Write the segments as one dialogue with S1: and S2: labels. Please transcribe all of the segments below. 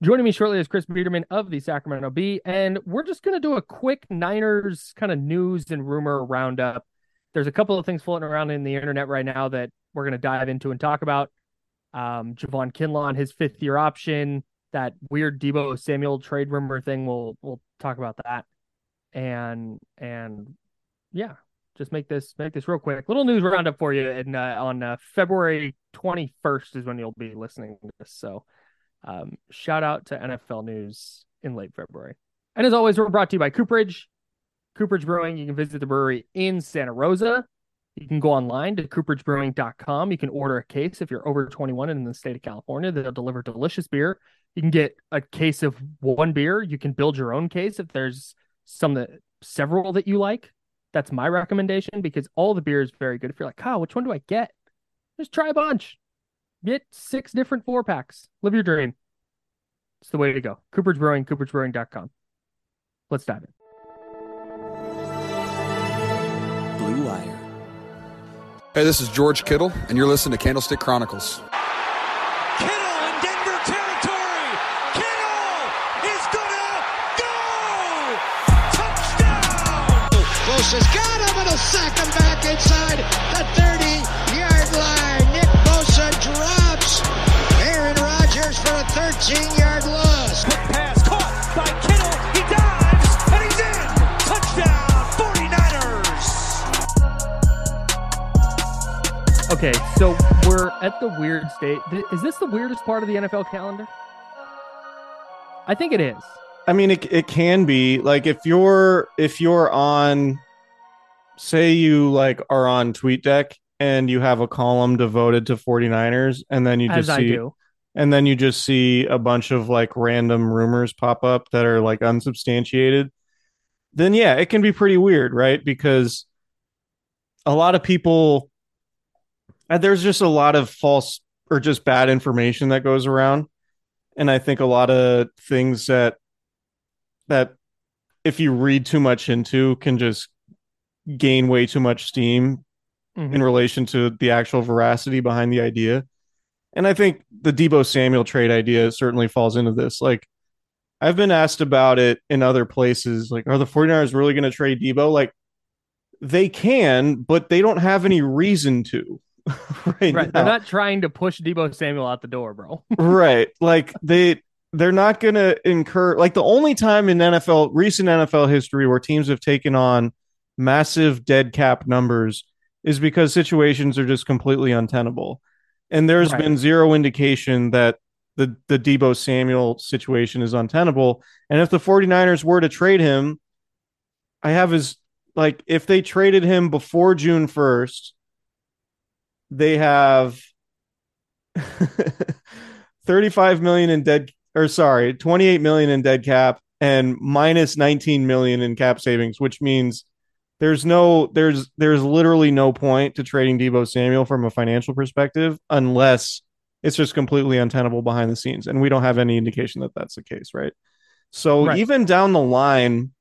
S1: Joining me shortly is Chris Biderman of the Sacramento Bee, and we're just going to do a quick Niners kind of news and rumor roundup. There's a couple of things floating around in the internet right now that we're going to dive into and talk about. Um, Javon Kinlaw, his fifth year option, that weird Deebo Samuel trade rumor thing. We'll we'll talk about that, and and yeah, just make this make this real quick. Little news roundup for you, and uh, on uh, February 21st is when you'll be listening to this. So um, shout out to NFL News in late February. And as always, we're brought to you by Cooperage. Cooperage Brewing. You can visit the brewery in Santa Rosa. You can go online to cooperagebrewing.com. You can order a case if you're over 21 and in the state of California. They'll deliver delicious beer. You can get a case of one beer. You can build your own case if there's some that several that you like. That's my recommendation because all the beer is very good. If you're like, Kyle, which one do I get? Just try a bunch. Get six different four packs. Live your dream. It's the way to go. Cooper's Brewing, cooperagebrewing.com. Let's dive in.
S2: Blue Wire.
S3: Hey, this is George Kittle, and you're listening to Candlestick Chronicles.
S4: Kittle in Denver territory. Kittle is gonna go. Touchdown.
S5: Close has got him and a sack him back inside the 30 15-yard loss.
S4: Quick pass caught by Kittle. He dives, and he's in. Touchdown, 49ers.
S1: Okay, so we're at the weird state. Is this the weirdest part of the NFL calendar? I think it is.
S6: I mean, it, it can be like if you're if you're on, say you like are on TweetDeck and you have a column devoted to 49ers, and then you just
S1: As
S6: see and then you just see a bunch of like random rumors pop up that are like unsubstantiated. Then yeah, it can be pretty weird, right? Because a lot of people uh, there's just a lot of false or just bad information that goes around and i think a lot of things that that if you read too much into can just gain way too much steam
S1: Mhm.
S6: in relation to the actual veracity behind the idea and i think the deebo samuel trade idea certainly falls into this like i've been asked about it in other places like are the 49ers really going to trade deebo like they can but they don't have any reason to right,
S1: Right. They're not trying to push Deebo Samuel out the door, bro.
S6: right like they they're not going to incur like the only time in NFL recent NFL history where teams have taken on massive dead cap numbers is because situations are just completely untenable and there's
S1: Right.
S6: been zero indication that the the Deebo Samuel situation is untenable and if the 49ers were to trade him I have his like if they traded him before June 1st they have 35 million in dead or sorry 28 million in dead cap and minus 19 million in cap savings which means there's no there's there's literally no point to trading Deebo Samuel from a financial perspective unless it's just completely untenable behind the scenes and we don't have any indication that that's the case right so
S1: Right.
S6: even down the line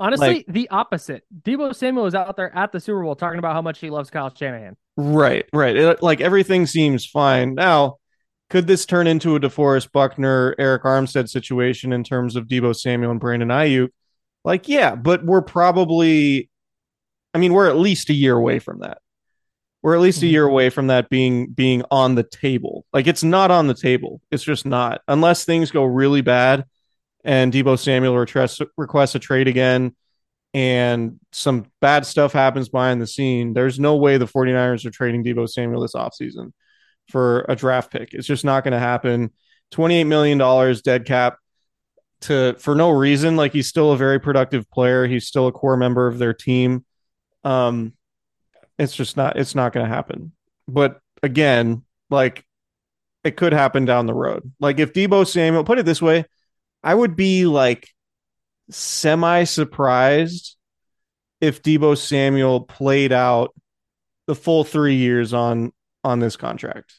S1: Honestly,
S6: Like-
S1: the opposite. Deebo Samuel is out there at the Super Bowl talking about how much he loves Kyle Shanahan.
S6: Right, right. It, like everything seems fine. Now, could this turn into a DeForest Buckner, Arik Armstead situation in terms of Deebo Samuel and Brandon Aiyuk? Like, yeah, but we're probably, I mean, we're at least a year away from that. We're at least a mm-hmm. year away from that being being on the table. Like, it's not on the table. It's just not, unless things go really bad and Deebo Samuel requests requests a trade again and some bad stuff happens behind the scene, there's no way the 49ers are trading Deebo Samuel this offseason for a draft pick. It's just not going to happen. $28 million dead cap to for no reason. Like he's still a very productive player. He's still a core member of their team. Um it's just not it's not going to happen. But again, like it could happen down the road. Like if Deebo Samuel, put it this way, I would be like semi surprised if Deebo Samuel played out the full three years on on this contract.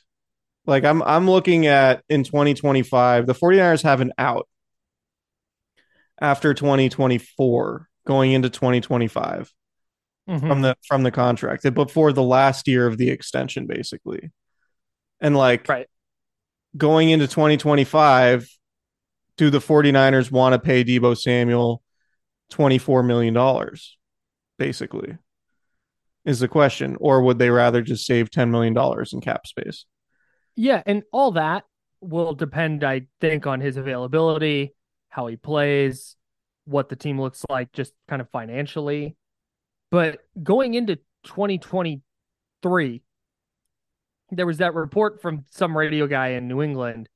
S6: Like I'm I'm looking at in 2025, the 49ers have an out after 2024 going into 2025
S1: Mhm.
S6: from the from the contract before the last year of the extension basically. And like
S1: Right.
S6: going into 2025 do the 49ers want to pay Deebo Samuel 24 million dollars basically is the question or would they rather just save 10 million dollars in cap space
S1: Yeah, and all that will depend, I think, on his availability, how he plays, what the team looks like, just kind of financially. But going into 2023, there was that report from some radio guy in New England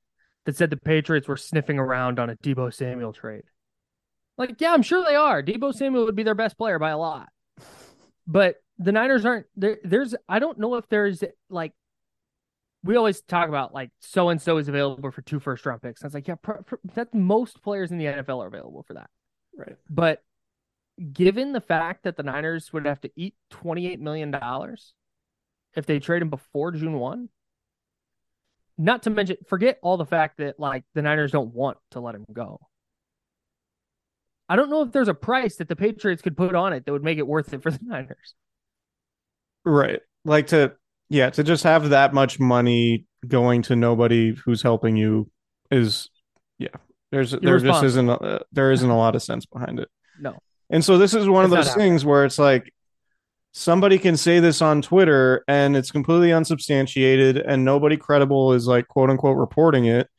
S1: that said the Patriots were sniffing around on a Deebo Samuel trade. Like, yeah, I'm sure they are. Deebo Samuel would be their best player by a lot. But the Niners aren't there. There's, I don't know if there's like, we always talk about like so and so is available for two first round picks. I was like, yeah, pr- pr- that most players in the NFL are available for that.
S6: right
S1: But given the fact that the Niners would have to eat $28 million if they trade him before June 1, not to mention, forget all the fact that like the Niners don't want to let him go. I don't know if there's a price that the Patriots could put on it that would make it worth it for the Niners.
S6: right like to yeah to just have that much money going to nobody who's helping you is yeah there's there just isn't a, there isn't a lot of sense behind it.
S1: No.
S6: And so this is one of
S1: It's not
S6: those things where it's like somebody can say this on Twitter and it's completely unsubstantiated and nobody credible is like quote unquote reporting it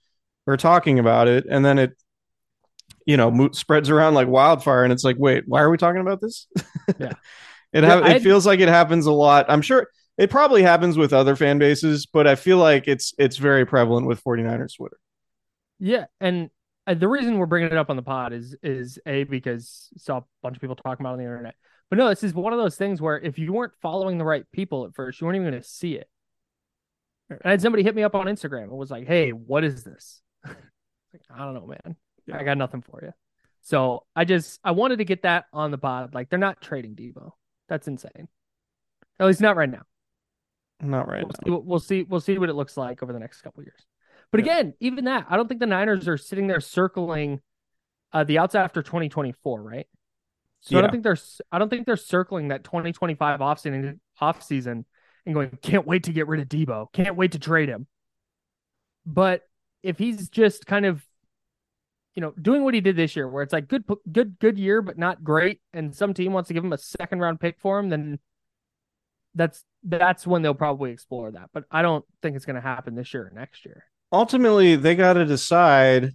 S6: or talking about it. And then it you know mo- spreads around like wildfire and it's like wait why are we talking about this?
S1: Yeah.
S6: it
S1: Yeah,
S6: ha-
S1: I
S6: it feels like it happens a lot. I'm sure it probably happens with other fan bases but i feel like it's it's very prevalent with 49ers twitter
S1: Yeah, and uh, the reason we're bringing it up on the pod is is a because saw a bunch of people talking about it on the internet. But no, this is one of those things where if you weren't following the right people at first, you weren't even going to see it. And I had somebody hit me up on Instagram and was like, "Hey, what is this?" Like, I don't know, man.
S6: Yeah.
S1: I got nothing for you. So I just I wanted to get that on the pod. Like they're not trading Deebo. That's insane. At least not right now.
S6: Not right
S1: We'll see, what- we'll see. We'll see what it looks like over the next couple of years. But
S6: Yeah.
S1: again, even that, I don't think the Niners are sitting there circling uh, the outs after 2024, right? So I don't think they're. I don't think they're circling that 2025 offseason off season and going, can't wait to get rid of Deebo. Can't wait to trade him. But if he's just kind of, you know, doing what he did this year, where it's like good, good, good year, but not great, and some team wants to give him a second round pick for him, then that's that's when they'll probably explore that. But I don't think it's going to happen this year or next year.
S6: ultimately they got to decide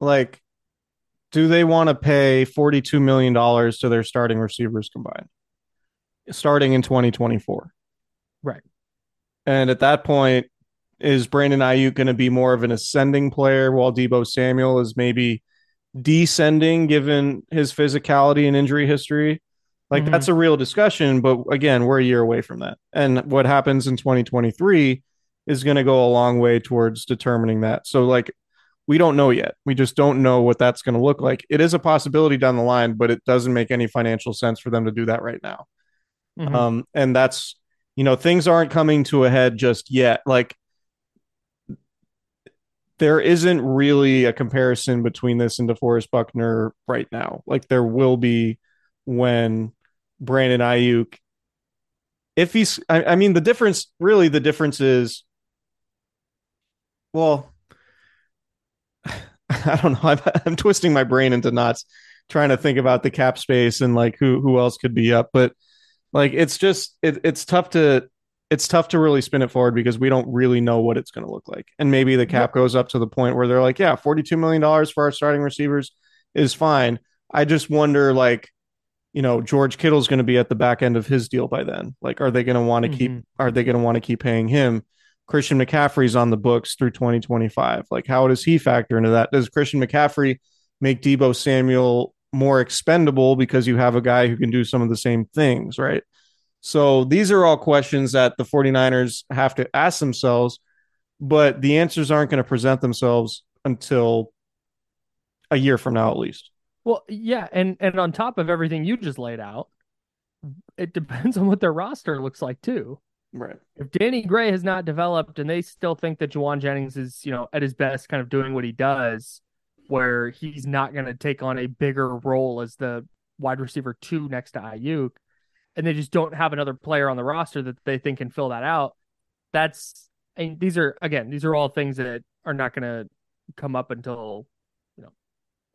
S6: like do they want to pay 42 million dollars to their starting receivers combined starting in 2024
S1: Right.
S6: and at that point is Brandon Aiyuk going to be more of an ascending player while Deebo Samuel is maybe descending given his physicality and injury history like
S1: Mhm.
S6: that's a real discussion but again we're a year away from that and what happens in 2023 is going to go a long way towards determining that. So like we don't know yet. We just don't know what that's going to look like. It is a possibility down the line, but it doesn't make any financial sense for them to do that right now.
S1: Mhm.
S6: Um and that's you know things aren't coming to a head just yet. Like there isn't really a comparison between this and DeForest Buckner right now. Like there will be when Brandon Aiyuk if he's, I, I mean, the difference really, the difference is, well, I don't know. I'm, I'm twisting my brain into knots trying to think about the cap space and like who who else could be up, but like it's just it, it's tough to it's tough to really spin it forward because we don't really know what it's going to look like. And maybe the cap goes up to the point where they're like, yeah, $42 million for our starting receivers is fine. I just wonder, like, you know, George Kittle's going to be at the back end of his deal by then. Like, are they going to want to
S1: Mhm.
S6: keep, are they going to want to keep paying him? Christian McCaffrey's on the books through 2025. Like, how does he factor into that? Does Christian McCaffrey make Deebo Samuel more expendable because you have a guy who can do some of the same things, right? So these are all questions that the 49ers have to ask themselves, but the answers aren't going to present themselves until a year from now, at least.
S1: Well, yeah, and and on top of everything you just laid out, it depends on what their roster looks like too.
S6: Right.
S1: If Danny Gray has not developed and they still think that Jauan Jennings is, you know, at his best kind of doing what he does, where he's not going to take on a bigger role as the wide receiver two next to Aiyuk, and they just don't have another player on the roster that they think can fill that out, that's and these are again, these are all things that are not going to come up until,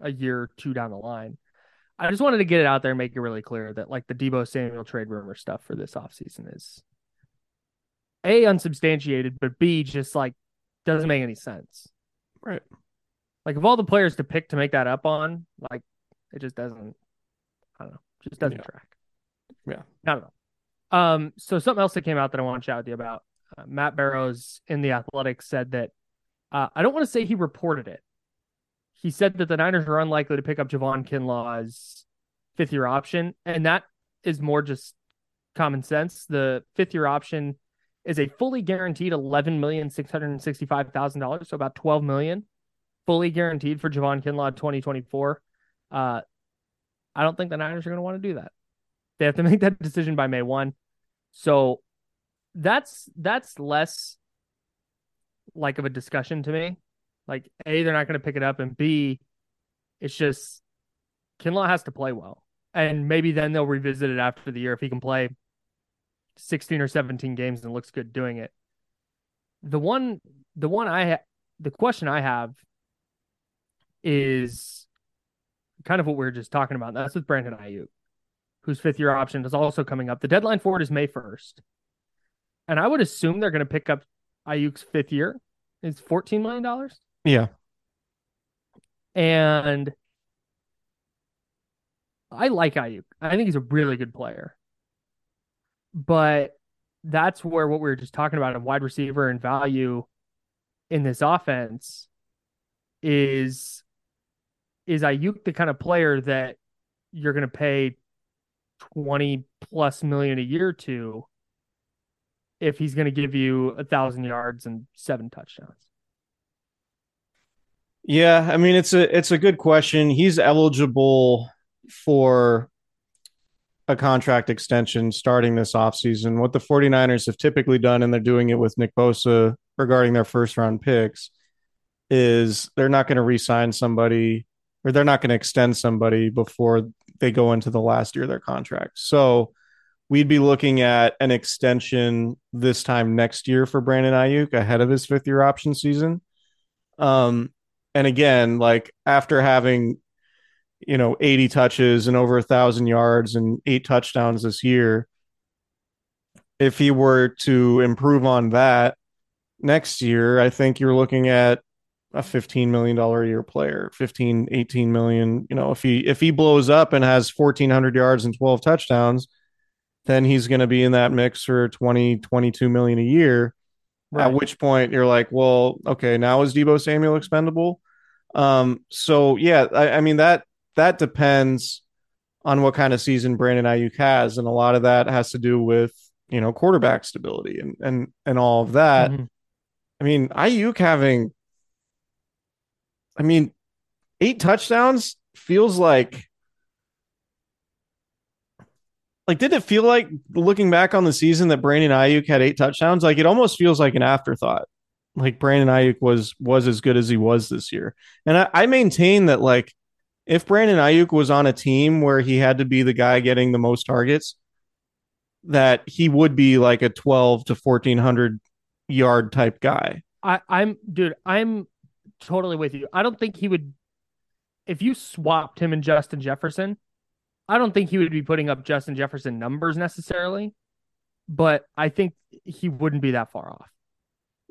S1: a year or two down the line. I just wanted to get it out there and make it really clear that like the Deebo Samuel trade rumor stuff for this offseason is A unsubstantiated, but B just like doesn't make any sense.
S6: Right.
S1: Like of all the players to pick to make that up on, like it just doesn't I don't know, just doesn't
S6: Yeah.
S1: track.
S6: Yeah.
S1: I don't know. Um so something else that came out that I want to chat with you about. Uh, Matt Barrows in the Athletics said that uh, I don't want to say he reported it. He said that the Niners are unlikely to pick up Javon Kinlaw's fifth year option, and that is more just common sense. The fifth year option is a fully guaranteed eleven million six hundred sixty five thousand dollars, so about twelve million, fully guaranteed for Javon Kinlaw twenty twenty four. Uh, I don't think the Niners are going to want to do that. They have to make that decision by May one, so that's that's less like of a discussion to me. Like A, they're not going to pick it up, and B, it's just Kinlaw has to play well, and maybe then they'll revisit it after the year if he can play sixteen or seventeen games and looks good doing it. The one, the one I, ha- the question I have is kind of what we were just talking about. That's with Brandon Aiyuk, whose fifth year option is also coming up. The deadline for it is May first, and I would assume they're going to pick up Aiyuk's fifth year. It's fourteen million dollars.
S6: Yeah.
S1: And I like Aiyuk. I think he's a really good player. But that's where what we were just talking about of wide receiver and value in this offense is is Aiyuk the kind of player that you're going to pay 20 plus million a year to if he's going to give you a thousand yards and seven touchdowns?
S6: Yeah, I mean it's a it's a good question. He's eligible for a contract extension starting this offseason. What the 49ers have typically done, and they're doing it with Nick Bosa regarding their first round picks, is they're not going to re sign somebody or they're not going to extend somebody before they go into the last year of their contract. So we'd be looking at an extension this time next year for Brandon Aiyuk ahead of his fifth year option season. Um, and again, like after having, you know, 80 touches and over a thousand yards and eight touchdowns this year, if he were to improve on that next year, I think you're looking at a 15 million dollar a year player 15 18 million you know if he if he blows up and has 1400 yards and 12 touchdowns then he's going to be in that mix for 20 22 million a year. At which point you're like well okay now is Deebo Samuel expendable um so yeah I, I mean that that depends on what kind of season Brandon Aiyuk has and a lot of that has to do with you know quarterback stability and and and all of that
S1: Mhm.
S6: I mean Aiyuk having I mean, eight touchdowns feels like like did it feel like looking back on the season that Brandon Aiyuk had eight touchdowns? Like it almost feels like an afterthought. Like Brandon Aiyuk was was as good as he was this year. And I, I maintain that like if Brandon Aiyuk was on a team where he had to be the guy getting the most targets, that he would be like a 12 to 1400 yard type guy.
S1: I, I'm dude, I'm totally with you. I don't think he would if you swapped him and Justin Jefferson, I don't think he would be putting up Justin Jefferson numbers necessarily, but I think he wouldn't be that far off.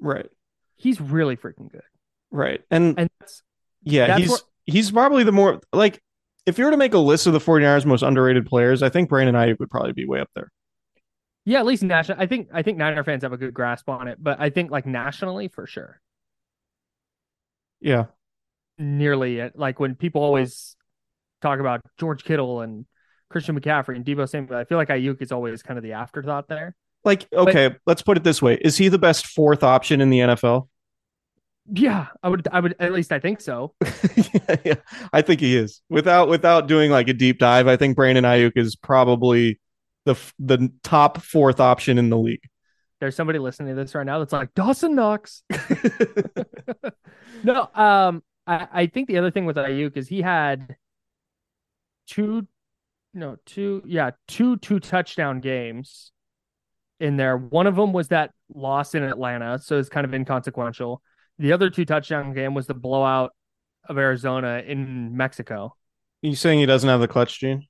S6: Right.
S1: He's really freaking good.
S6: Right. And,
S1: And that's
S6: yeah,
S1: that's
S6: he's he's probably the more like if you were to make a list of the 49ers most underrated players, I think Brandon Aiyuk would probably be way up there.
S1: yeah, at least national. I think I think Niner fans have a good grasp on it, but I think like nationally for sure,
S6: Yeah.
S1: nearly it. Like when people always talk about George Kittle and Christian McCaffrey and Deebo Samuel, I feel like Aiyuk is always kind of the afterthought there.
S6: Like, okay, let's put it this way. Is he the best fourth option in the NFL?
S1: Yeah, I would. I would at least I think so.
S6: yeah, yeah, I think he is. Without without doing like a deep dive, I think Brandon Aiyuk is probably the the top fourth option in the league.
S1: There's somebody listening to this right now that's like Dawson Knox. no, um, I, I think the other thing with Aiyuk is he had two, no, two, yeah, two two touchdown games in there. One of them was that loss in Atlanta, so it's kind of inconsequential. The other two touchdown game was the blowout of Arizona in Mexico.
S6: you saying he doesn't have the clutch gene?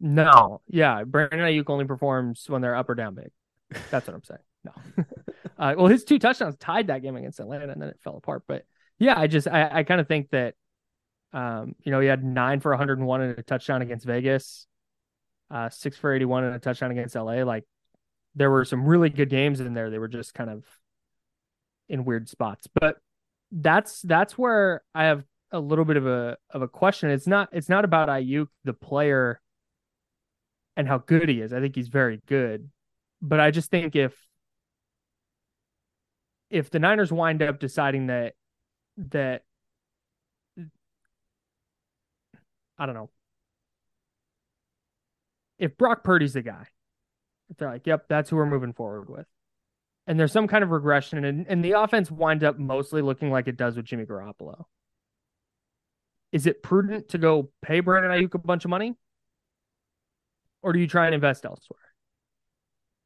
S1: No, yeah, Brandon Aiyuk only performs when they're up or down big. That's what I'm saying. No, uh, well, his two touchdowns tied that game against Atlanta, and then it fell apart. But yeah, I just I, I kind of think that, um, you know, he had nine for 101 and a touchdown against Vegas, uh, six for 81 and a touchdown against LA. Like there were some really good games in there. They were just kind of in weird spots, but that's that's where I have a little bit of a of a question. It's not it's not about Aiyuk the player and how good he is. I think he's very good. But I just think if if the Niners wind up deciding that that I don't know. If Brock Purdy's the guy, they're like, yep, that's who we're moving forward with. And there's some kind of regression and, and the offense winds up mostly looking like it does with Jimmy Garoppolo. Is it prudent to go pay Brandon Aiyuk a bunch of money? Or do you try and invest elsewhere?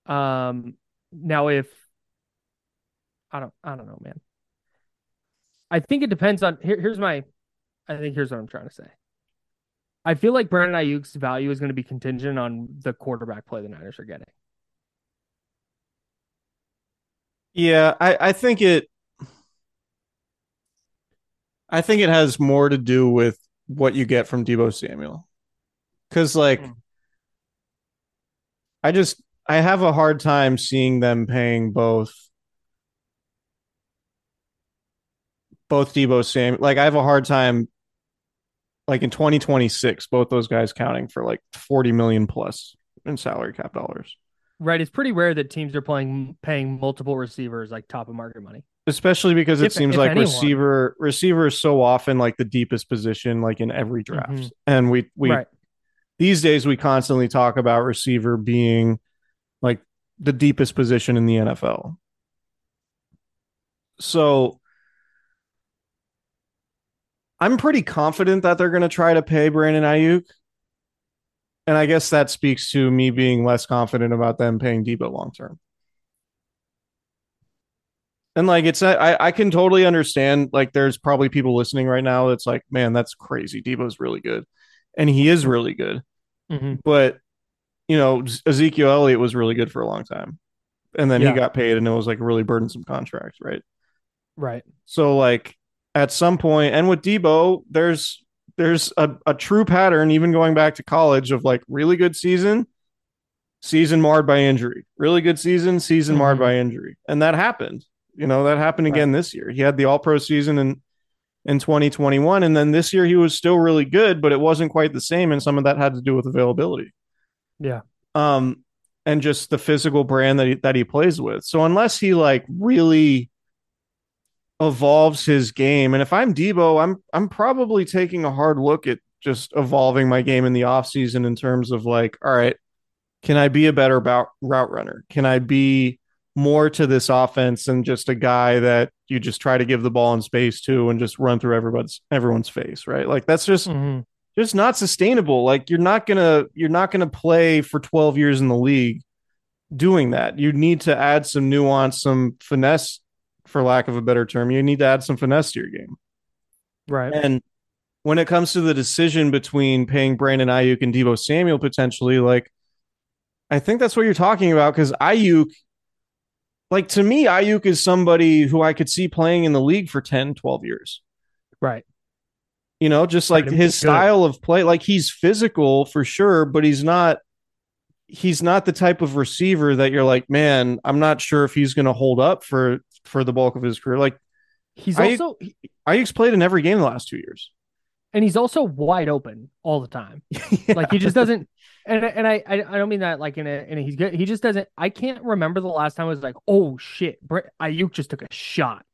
S1: Um now if I don't I don't know, man. I think it depends on here, here's my I think here's what I'm trying to say. I feel like Brandon Aiyuk's value is going to be contingent on the quarterback play the Niners are getting.
S6: Yeah, I, I think it I think it has more to do with what you get from Deebo Samuel. Cause like
S1: Mm.
S6: I just I have a hard time seeing them paying both both Deebo Samuel like I have a hard time like in 2026 both those guys counting for like 40 million plus in salary cap dollars.
S1: Right, it's pretty rare that teams are playing paying multiple receivers like top of market money.
S6: especially because it
S1: If-
S6: seems
S1: if
S6: like
S1: anyone.
S6: receiver receiver is so often like the deepest position like in every draft
S1: Mhm.
S6: and we we
S1: right.
S6: these days we constantly talk about receiver being like the deepest position in the NFL so I'm pretty confident that they're going to try to pay Brandon Aiyuk and I guess that speaks to me being less confident about them paying Deebo long term and like it's I I can totally understand like there's probably people listening right now that's like, man, that's crazy. Deebo's really good. And he is really good.
S1: Mhm.
S6: But you know, Ezekiel Elliott was really good for a long time. And then
S1: Yeah.
S6: he got paid and it was like a really burdensome contract, right?
S1: Right.
S6: So like at some point and with Deebo, there's there's a, a true pattern, even going back to college, of like really good season, season marred by injury. Really good season, season marred
S1: Mhm.
S6: by injury. And that happened. You know, that happened again this year. He had the all pro season in in 2021. And then this year he was still really good, but it wasn't quite the same. And some of that had to do with availability.
S1: Yeah.
S6: Um, and just the physical brand that he that he plays with. So unless he like really evolves his game, and if I'm Deebo, I'm I'm probably taking a hard look at just evolving my game in the offseason in terms of like, all right, can I be a better route route runner? Can I be more to this offense than just a guy that you just try to give the ball in space to and just run through everybody's everyone's face, right? Like that's just
S1: Mhm.
S6: just not sustainable. Like you're not gonna you're not gonna play for 12 years in the league doing that. You need to add some nuance, some finesse, for lack of a better term. You need to add some finesse to your game.
S1: Right.
S6: And when it comes to the decision between paying Brandon Aiyuk and Deebo Samuel potentially, like I think that's what you're talking about because Aiyuk, like to me, Aiyuk is somebody who I could see playing in the league for 10, 12 years.
S1: Right.
S6: You know, just like
S1: Right,
S6: his style of play, like he's physical for sure, but he's not he's not the type of receiver that you're like, man, I'm not sure if he's going to hold up for for the bulk of his career. Like
S1: He's
S6: I-
S1: also
S6: Aiyuk's played in every game the last two years.
S1: and he's also wide open all the time. Like he just doesn't and and I I don't mean that like in a in a he's good. He just doesn't I can't remember the last time I was like, "Oh shit, Br- Aiyuk just took a shot."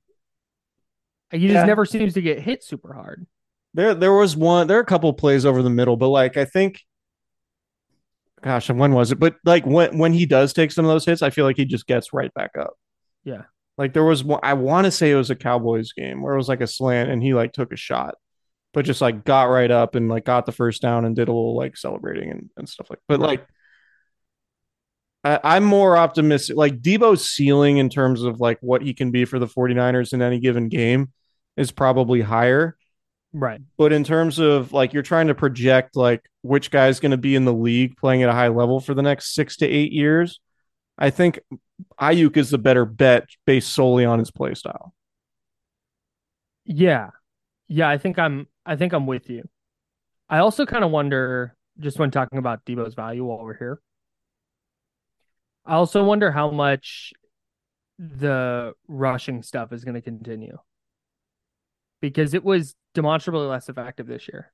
S1: He just
S6: Yeah.
S1: never seems to get hit super hard.
S6: There, there was one. There are a couple plays over the middle, but like I think, gosh, and when was it? But like when when he does take some of those hits, I feel like he just gets right back up.
S1: Yeah.
S6: Like there was one. I want to say it was a Cowboys game where it was like a slant, and he like took a shot, but just like got right up and like got the first down and did a little like celebrating and, and stuff like. But like. I, I'm more optimistic. Like Deebo's ceiling in terms of like what he can be for the 49ers in any given game is probably higher
S1: Right.
S6: but in terms of like you're trying to project like which guy's going to be in the league playing at a high level for the next six to eight years, I think Aiyuk is the better bet based solely on his play style.
S1: Yeah. Yeah, I think I'm I think I'm with you. I also kind of wonder just when talking about Deebo's value while we're here. I also wonder how much the rushing stuff is going to continue. Because it was demonstrably less effective this year.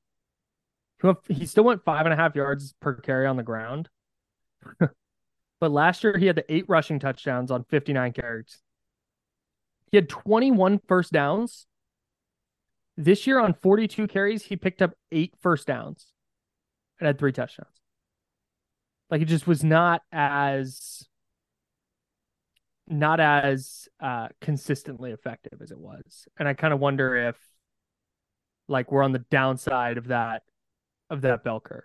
S1: He, still went five and a half yards per carry on the ground. but last year he had the eight rushing touchdowns on 59 carries. He had 21 first downs this year on 42 carries, he picked up eight first downs and had three touchdowns. Like it just was not as not as uh consistently effective as it was. And I kind of wonder if like we're on the downside of that of that bell curve.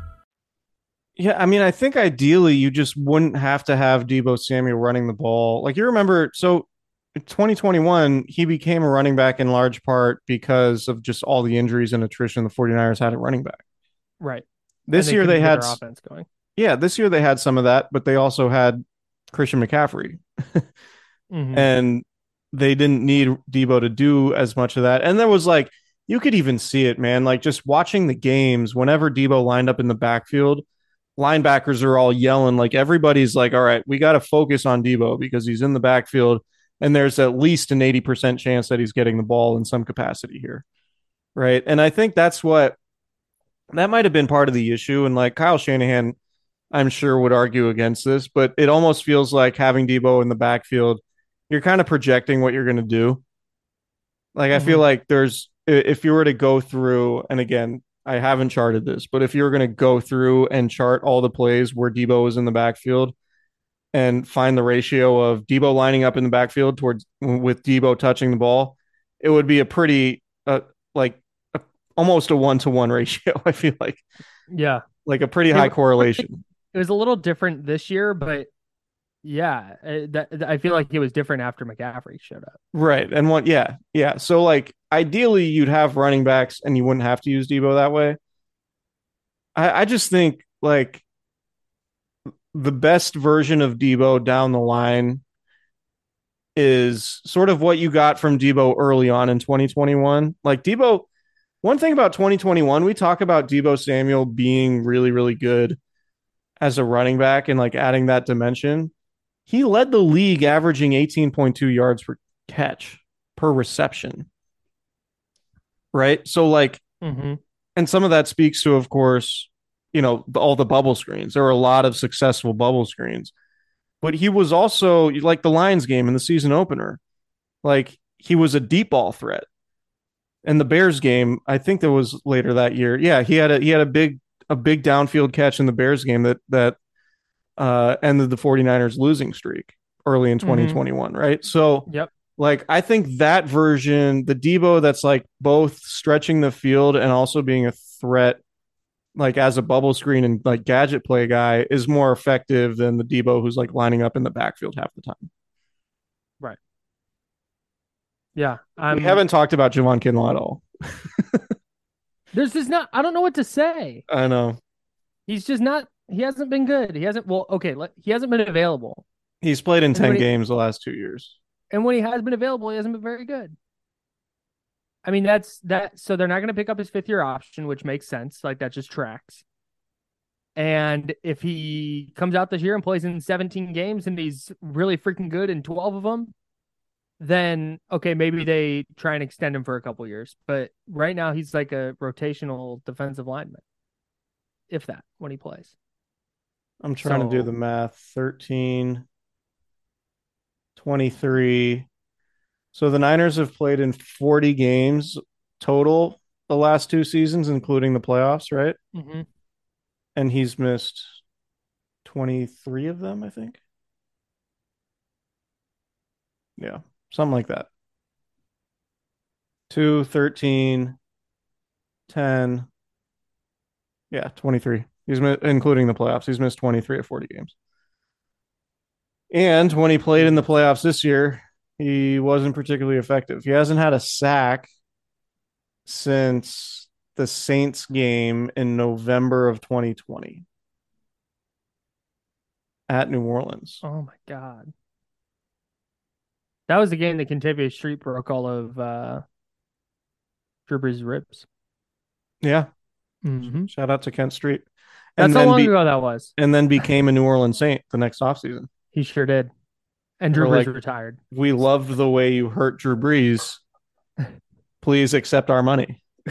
S6: Yeah, I mean, I think ideally you just wouldn't have to have Deebo Samuel running the ball. Like you remember, so in 2021, he became a running back in large part because of just all the injuries and attrition the 49ers had at running back.
S1: Right.
S6: This
S1: And
S6: year they had
S1: offense going.
S6: Yeah, this year they had some of that, but they also had Christian McCaffrey.
S1: Mhm.
S6: and they didn't need Deebo to do as much of that. And there was like you could even see it, man. Like just watching the games, whenever Deebo lined up in the backfield, linebackers are all yelling. Like everybody's like, "All right, we got to focus on Deebo because he's in the backfield, and there's at least an eighty percent chance that he's getting the ball in some capacity here." Right, and I think that's what that might have been part of the issue. And like Kyle Shanahan, I'm sure would argue against this, but it almost feels like having Deebo in the backfield you're kind of projecting what you're going to do. Like I feel mm-hmm. like there's if you were to go through and again, I haven't charted this, but if you were going to go through and chart all the plays where Deebo was in the backfield and find the ratio of Deebo lining up in the backfield towards with Deebo touching the ball, it would be a pretty uh, like a, almost a one to one ratio. I feel like
S1: Yeah.
S6: like a pretty high correlation.
S1: It was a little different this year, but yeah, uh, that, that- I feel like it was different after McCaffrey showed up.
S6: Right. And what, yeah, yeah. So, like, ideally, you'd have running backs and you wouldn't have to use Deebo that way. I, I just think, like, the best version of Deebo down the line is sort of what you got from Deebo early on in 2021. Like, Deebo, one thing about 2021, we talk about Deebo Samuel being really, really good as a running back and like adding that dimension. He led the league averaging 18.2 yards per catch per reception. Right. So, like,
S1: Mm-hmm.
S6: and some of that speaks to, of course, you know, the- all the bubble screens. There were a lot of successful bubble screens, but he was also like the Lions game in the season opener. Like, he was a deep ball threat. And the Bears game, I think that was later that year. Yeah, he had a he had a big a big downfield catch in the Bears game that that uh ended the 49ers losing streak early in 2021, right? So
S1: Yep.
S6: Like I think that version, the Deebo that's like both stretching the field and also being a threat like as a bubble screen and like gadget play guy is more effective than the Deebo who's like lining up in the backfield half the time. Right.
S1: Yeah. I'm,
S6: we haven't talked about Javon Kinlaw at all.
S1: There's just not. I don't know what to say.
S6: I know.
S1: He's just not. He hasn't been good. He hasn't. Well, okay. Let, he hasn't been available,
S6: He's played in
S1: And
S6: 10
S1: he-
S6: games the last 2 years.
S1: And when he has been available, he hasn't been very good. I mean, that's that. So they're not going to pick up his fifth year option, which makes sense. Like that just tracks. And if he comes out this year and plays in 17 games and he's really freaking good in 12 of them, then okay, maybe they try and extend him for a couple years. But right now he's like a rotational defensive lineman, if that, when he plays.
S6: I'm trying to do the math. 13 23 So the Niners have played in 40 games total the last two seasons including the playoffs, right?
S1: Mm-hmm.
S6: and he's missed 23 of them, I think. Yeah, something like that. 2, 13, 10. Yeah, 23. He's mi- including the playoffs. He's missed 23 of 40 games. And when he played in the playoffs this year, he wasn't particularly effective. He hasn't had a sack since the Saints game in November of 2020 at New Orleans.
S1: Oh my god. That was the game that Kentavius Street broke all of uh Drew Brees' ribs.
S6: Yeah,
S1: Mm-hmm.
S6: shout out to Kent Street.
S1: That's
S6: And
S1: how
S6: then
S1: long
S6: be-
S1: ago that was.
S6: and then became a New Orleans Saint the next offseason.
S1: He sure did. And Drew Brees
S6: like-
S1: retired.
S6: We loved the way you hurt Drew Brees. Please accept our money.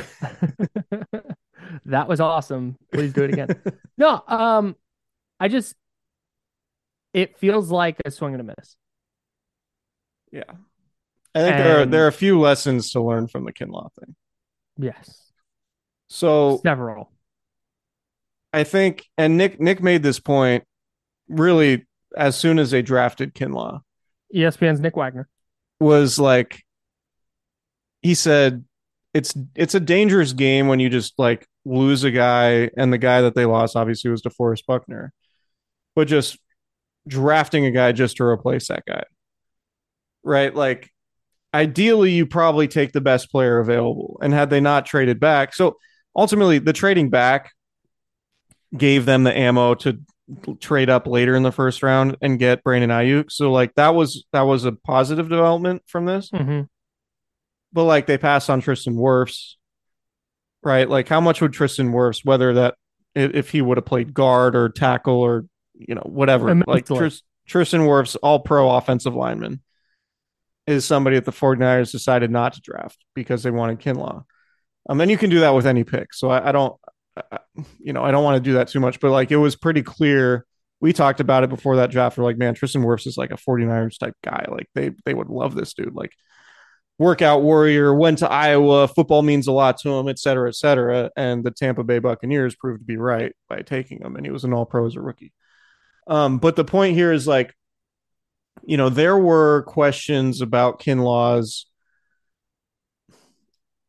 S1: that was awesome. Please do it again. no, um, I just it feels like a swing and a miss.
S6: Yeah. I think there are there are a few lessons to learn from the Kinlaw thing.
S1: Yes,
S6: So
S1: several.
S6: I think, and Nick Nick made this point really as soon as they drafted Kinlaw
S1: ESPN's Nick Wagoner.
S6: was like he said it's it's a dangerous game when you just like lose a guy and the guy that they lost obviously was DeForest Buckner, but just drafting a guy just to replace that guy. Right? Like ideally you probably take the best player available and had they not traded back. So ultimately the trading back gave them the ammo to trade up later in the first round and get Brandon Aiyuk. So like that was that was a positive development from this.
S1: Mm-hmm.
S6: But like they passed on Tristan Wirfs, right? Like how much would Tristan Wirfs, whether that if he would have played guard or tackle or you know whatever, like Tris, Tristan Wirfs, all pro offensive lineman, is somebody that the 49ers decided not to draft because they wanted Kinlaw. Um, and you can do that with any pick. So I, I don't, you know, I don't want to do that too much. But like it was pretty clear. We talked about it before that draft. We're like, man, Tristan Wirfs is like a 49ers type guy. Like they they would love this dude. Like workout warrior, went to Iowa, football means a lot to him, et cetera, et cetera. And the Tampa Bay Buccaneers proved to be right by taking him, and he was an all pro as a rookie. Um, but the point here is like, you know, there were questions about Kinlaw's.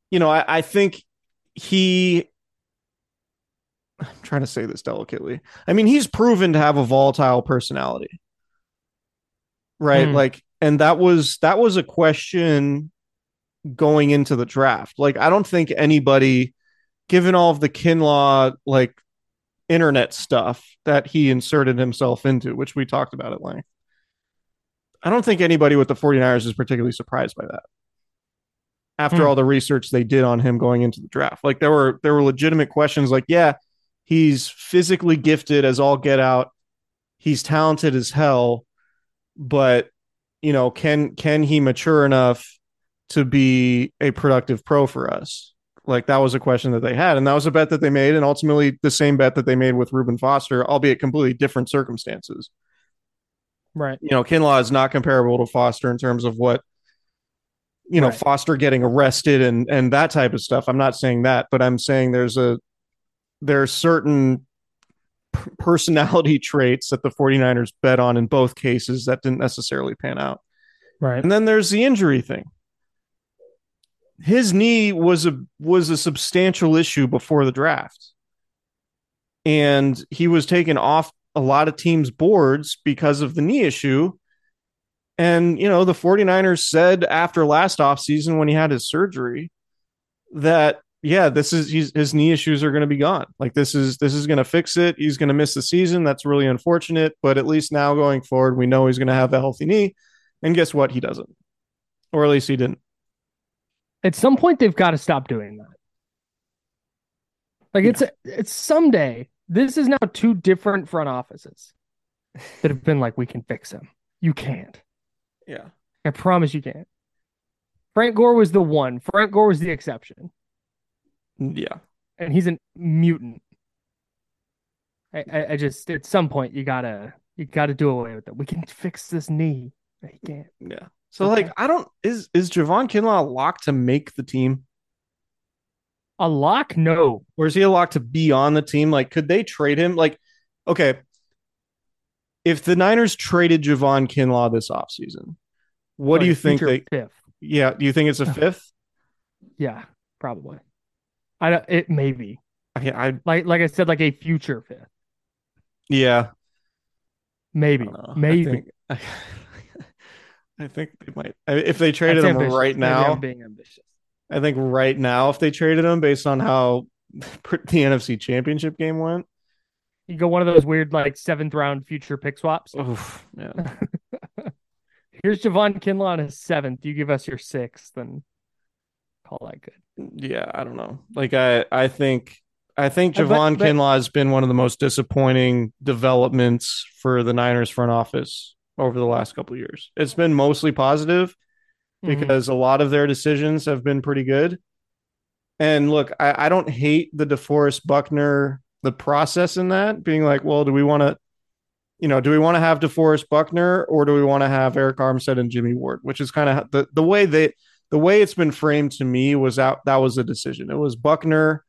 S6: You know, I, I think he I'm trying to say this delicately. I mean, he's proven to have a volatile personality. Right?
S1: Hmm.
S6: Like and that was that was a question going into the draft. Like I don't think anybody given all of the Kinlaw like internet stuff that he inserted himself into, which we talked about at length. I don't think anybody with the 49ers is particularly surprised by that. After
S1: Hmm.
S6: all the research they did on him going into the draft. Like there were there were legitimate questions like, yeah, he's physically gifted as all get out. He's talented as hell, but you know, can can he mature enough to be a productive pro for us? Like that was a question that they had, and that was a bet that they made, and ultimately the same bet that they made with Reuben Foster, albeit completely different circumstances.
S1: Right.
S6: You know, Kinlaw is not comparable to Foster in terms of what you know,
S1: Right.
S6: Foster getting arrested and and that type of stuff. I'm not saying that, but I'm saying there's a there are certain p- personality traits that the 49ers bet on in both cases that didn't necessarily pan out.
S1: Right.
S6: And then there's the injury thing. His knee was a was a substantial issue before the draft. And he was taken off a lot of teams' boards because of the knee issue. And you know, the 49ers said after last offseason when he had his surgery that yeah, this is he's, his knee issues are going to be gone. Like this is this is going to fix it. He's going to miss the season. That's really unfortunate, but at least now going forward, we know he's going to have a healthy knee. And guess what? He doesn't, or at least he didn't.
S1: At some point, they've got to stop doing that. Like it's it's someday. This is now two different front offices that have been like, we can fix him. You can't.
S6: Yeah,
S1: I promise you can't. Frank Gore was the one. Frank Gore was the exception,
S6: yeah,
S1: and he's a mutant. I, I, I just at some point you gotta you gotta do away with it. We can fix this knee. You can't.
S6: yeah. So
S1: Okay.
S6: like, I don't is is Javon Kinlaw a lock to make the team,
S1: A lock? No.
S6: or is he a lock to be on the team? Like, could they trade him? Like, okay, if the Niners traded Javon Kinlaw this offseason, what oh,
S1: do
S6: you think they?
S1: fifth?
S6: Yeah, do you think it's a fifth?
S1: Yeah, probably. I don't. It maybe
S6: I, I
S1: like like I said, like a future fifth.
S6: yeah,
S1: Maybe,
S6: I don't know.
S1: maybe.
S6: I think, I, I think they might. If they traded him
S1: ambitious.
S6: right now,
S1: I'm being ambitious.
S6: I think right now, if they traded him based on how the NFC Championship game went,
S1: You go one of those weird like seventh round future pick swaps.
S6: oof, yeah,
S1: Here's Javon Kinlaw on his seventh. You give us your sixth, and call that good.
S6: Yeah, I don't know. Like I, I think, I think
S1: Uh, but-
S6: Javon
S1: but-
S6: Kinlaw has been one of the most disappointing developments for the Niners front office over the last couple of years. It's been mostly positive
S1: Mhm.
S6: because a lot of their decisions have been pretty good. And look, I, I don't hate the DeForest Buckner, the process in that being like, well, do we want to, you know, do we want to have DeForest Buckner or do we want to have Arik Armstead and Jimmy Ward? Which is kind of the the way they the way it's been framed to me was out that was a decision. It was Buckner,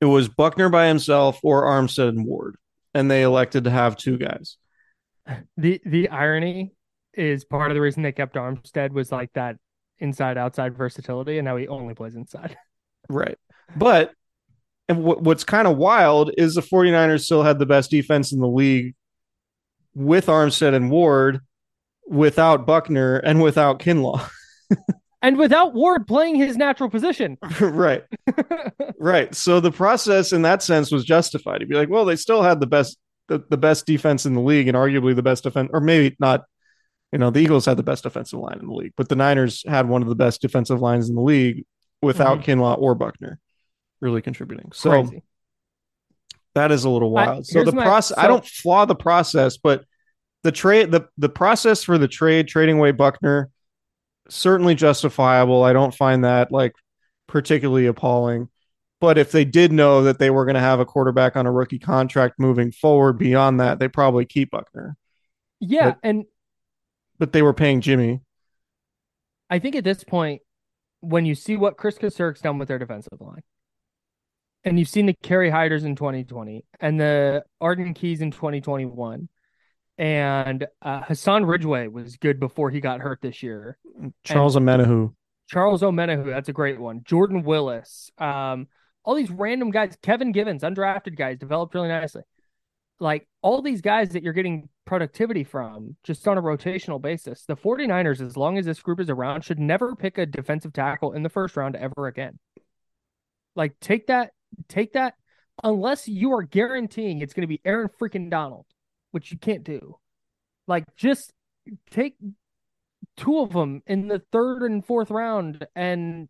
S6: it was Buckner by himself or Armstead and Ward, and they elected to have two guys.
S1: the the irony is part of the reason they kept Armstead was like that inside outside versatility, and now he only plays inside.
S6: Right. But and what, what's kind of wild is the 49ers still had the best defense in the league with Armstead and Ward, without Buckner and without Kinlaw.
S1: And without Ward playing his natural position.
S6: right. Right. So the process in that sense was justified. To be like, well, they still had the best the, the best defense in the league and arguably the best defense or maybe not you know, the Eagles had the best defensive line in the league, but the Niners had one of the best defensive lines in the league without mm-hmm. Kinlaw or Buckner really contributing. So
S1: Crazy.
S6: That is a little
S1: I-
S6: wild. so the process, I don't flaw the process, but the trade, the the process for the trade, trading away Buckner, certainly justifiable. I don't find that like particularly appalling. But if they did know that they were going to have a quarterback on a rookie contract moving forward beyond that, they probably keep Buckner.
S1: Yeah,
S6: But-
S1: and
S6: But they were paying Jimmy.
S1: I think at this point, when you see what Kris Kocurek's done with their defensive line, and you've seen the Kerry Hyders in 2020 and the Arden Keys in 2021, and uh, Hassan Ridgeway was good before he got hurt this year.
S6: Charles Omenihu.
S1: Charles Omenihu, that's a great one. Jordan Willis, um, all these random guys. Kevin Givens, undrafted guys, developed really nicely. Like all these guys that you're getting productivity from just on a rotational basis. The 49ers, as long as this group is around, should never pick a defensive tackle in the first round ever again. Like take that, take that, unless you are guaranteeing it's going to be Aaron freaking Donald, which you can't do. Like just take two of them in the third and fourth round and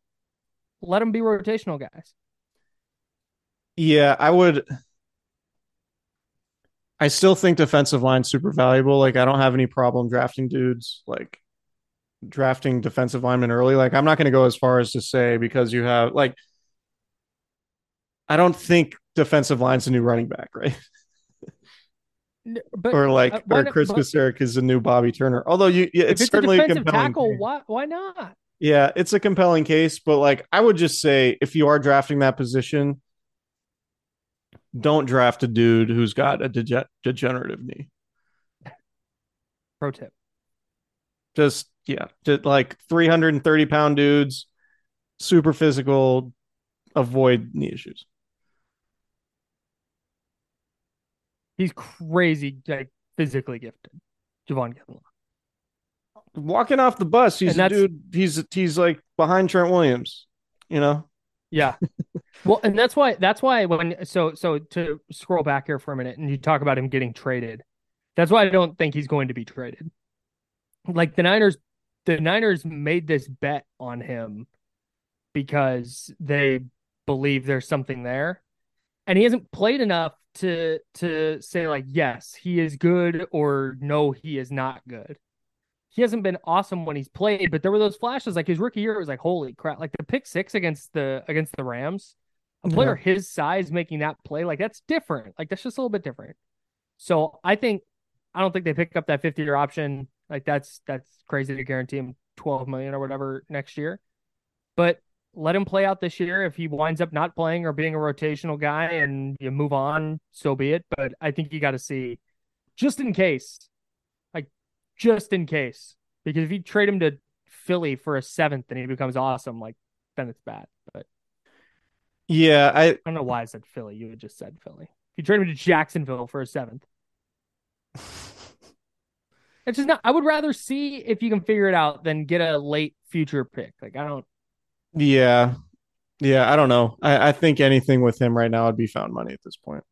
S1: let them be rotational guys.
S6: Yeah, I would. I still think defensive line super valuable. Like, I don't have any problem drafting dudes like drafting defensive linemen early. Like, I'm not going to go as far as to say because you have like, I don't think defensive line's a new running back, right?
S1: But
S6: or like,
S1: uh,
S6: or
S1: Kris
S6: Kocurek is a new Bobby Turner. Although you, yeah, it's,
S1: it's
S6: certainly a compelling.
S1: tackle,
S6: case.
S1: why why not?
S6: Yeah, it's a compelling case, but like, I would just say if you are drafting that position, don't draft a dude who's got a dege- degenerative knee.
S1: Pro tip.
S6: just yeah, just like 330 pound dudes, super physical, avoid knee issues.
S1: He's crazy, like physically gifted. Javon Kinlaw.
S6: Walking off the bus, he's a dude. He's he's like behind Trent Williams. You know,
S1: Yeah. well, and that's why that's why when so so to scroll back here for a minute and you talk about him getting traded. That's why I don't think he's going to be traded. Like the Niners the Niners made this bet on him because they believe there's something there. And he hasn't played enough to to say like yes, he is good or no, he is not good. He hasn't been awesome when he's played, but there were those flashes like his rookie year it was like holy crap, like the pick 6 against the against the Rams. A player his size making that play, like that's different. Like that's just a little bit different. So I think I don't think they pick up that 50 year option. Like that's that's crazy to guarantee him 12 million or whatever next year. But let him play out this year. If he winds up not playing or being a rotational guy and you move on, so be it. But I think you got to see just in case, like just in case, because if you trade him to Philly for a seventh and he becomes awesome, like then it's bad. But
S6: yeah. I
S1: I don't know why I said Philly. You had just said Philly. If you trade him to Jacksonville for a seventh, it's just not. I would rather see if you can figure it out than get a late future pick. Like I don't.
S6: Yeah, yeah. I don't know. I I think anything with him right now would be found money at this point.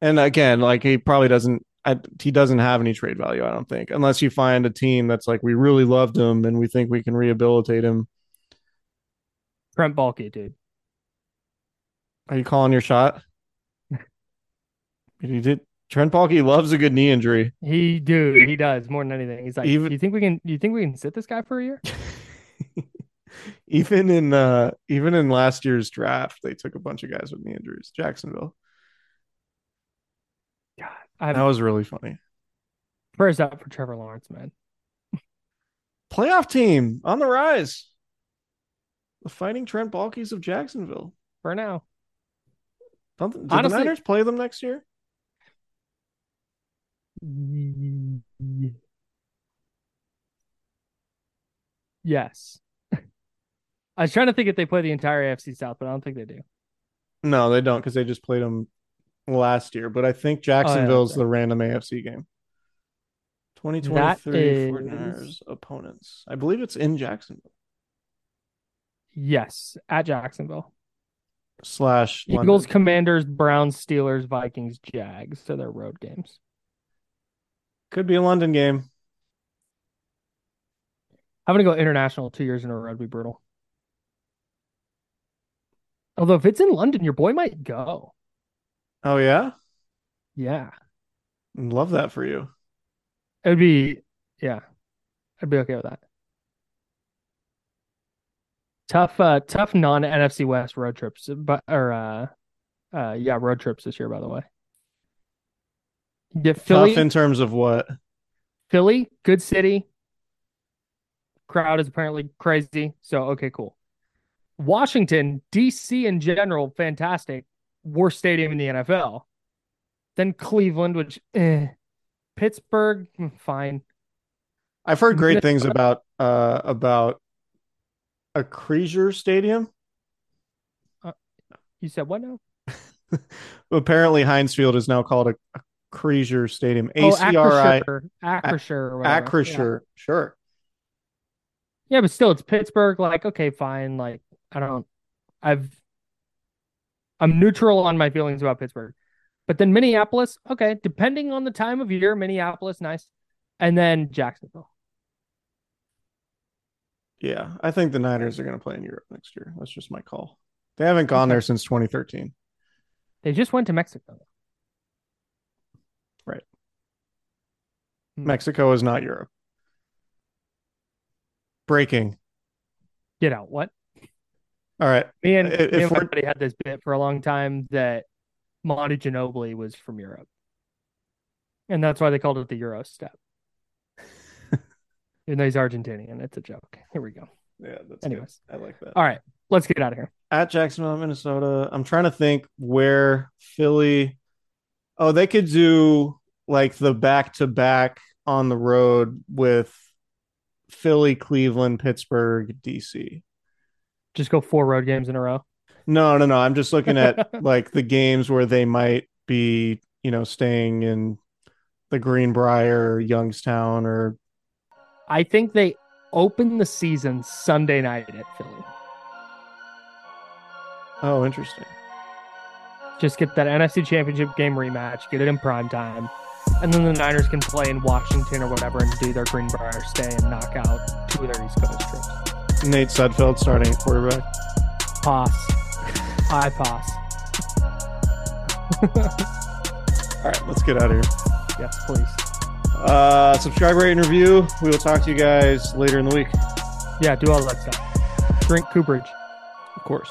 S6: And again, like he probably doesn't. I, he doesn't have any trade value. I don't think, unless you find a team that's like we really loved him and we think we can rehabilitate him.
S1: Trent Baalke, dude.
S6: Are you calling your shot? he did. Trent Baalke loves a good knee injury.
S1: He, dude, he does more than anything. He's like,
S6: Even-
S1: do you think we can? Do you think we can sit this guy for a year?
S6: even in uh even in last year's draft, they took a bunch of guys with knee injuries. Jacksonville.
S1: I
S6: That was really funny.
S1: prayers out for Trevor Lawrence, man.
S6: Playoff team on the rise. The fighting Trent Baalkes of Jacksonville.
S1: For now,
S6: Don't,
S1: Honestly-
S6: the Niners play them next year?
S1: yes. I was trying to think if they play the entire AFC South, but I don't think they do.
S6: No, they don't because they just played them last year. But I think oh, Jacksonville's
S1: okay.
S6: the random AFC game. 2023
S1: That
S6: 49ers opponents. I believe it's in Jacksonville
S1: Yes, at Jacksonville.
S6: slash London.
S1: Eagles, Commanders, Browns, Steelers, Vikings, Jags. So they're road games.
S6: Could be a London game.
S1: I'm gonna go international two years in a row. Would be brutal. Although if it's in London, your boy might go.
S6: Oh yeah,
S1: Yeah,
S6: love that for you.
S1: it would be. Yeah, I'd be okay with that. Tough, uh, tough non NFC West road trips, but or uh, uh, yeah, road trips this year. By the way, get Philly,
S6: Tough in terms of what?
S1: Philly, good city. crowd is apparently crazy. So okay, cool. Washington, DC in general, fantastic. Worst stadium in the NFL. Then Cleveland, which eh. Pittsburgh, mm, fine.
S6: I've heard great things about uh about Acrisure Stadium.
S1: You said what now?
S6: Apparently, Heinz Field is now called a, a Creasier Stadium. A C R I
S1: Oh,
S6: C R I
S1: Acrisure, Acrisure, or whatever.
S6: Acrisure. Sure.
S1: Yeah, but still, it's Pittsburgh. Like, okay, fine. Like, I don't. I've. I'm neutral on my feelings about Pittsburgh, but then Minneapolis. Okay, depending on the time of year, Minneapolis, nice, and then Jacksonville.
S6: Yeah, I think the Niners are going to play in Europe next year. That's just my call. They haven't gone there since 2013.
S1: They just went to Mexico.
S6: Right.
S1: Hmm.
S6: Mexico is not Europe. Breaking.
S1: Get out. What?
S6: All right.
S1: Me and,
S6: If
S1: me and buddy had this bit for a long time that Monty Ginobili was from Europe. And that's why they called it the Euro step. Even though he's Argentinian, it's a joke. Here we go.
S6: Yeah, that's
S1: Anyways.
S6: good. I like that.
S1: All right, let's get out of here.
S6: At Jacksonville, Minnesota. I'm trying to think where Philly. Oh, they could do like the back to back on the road with Philly, Cleveland, Pittsburgh, DC.
S1: Just go four road games in a row.
S6: No, no, no. I'm just looking at like the games where they might be, you know, staying in the Greenbrier, or Youngstown, or
S1: I think they open the season Sunday night at Philly.
S6: oh, interesting.
S1: Just get that NFC Championship game rematch, get it in prime time, and then the Niners can play in Washington or whatever and do their Greenbrier stay and knock out two of their East Coast trips.
S6: Nate Sudfeld starting at quarterback.
S1: Pass. I pass.
S6: All right, let's get out of here.
S1: Yes, please.
S6: Uh, subscribe, rate, and review. We will talk to you guys later in the week.
S1: Yeah, do all that stuff. Drink Cooperage.
S6: Of course.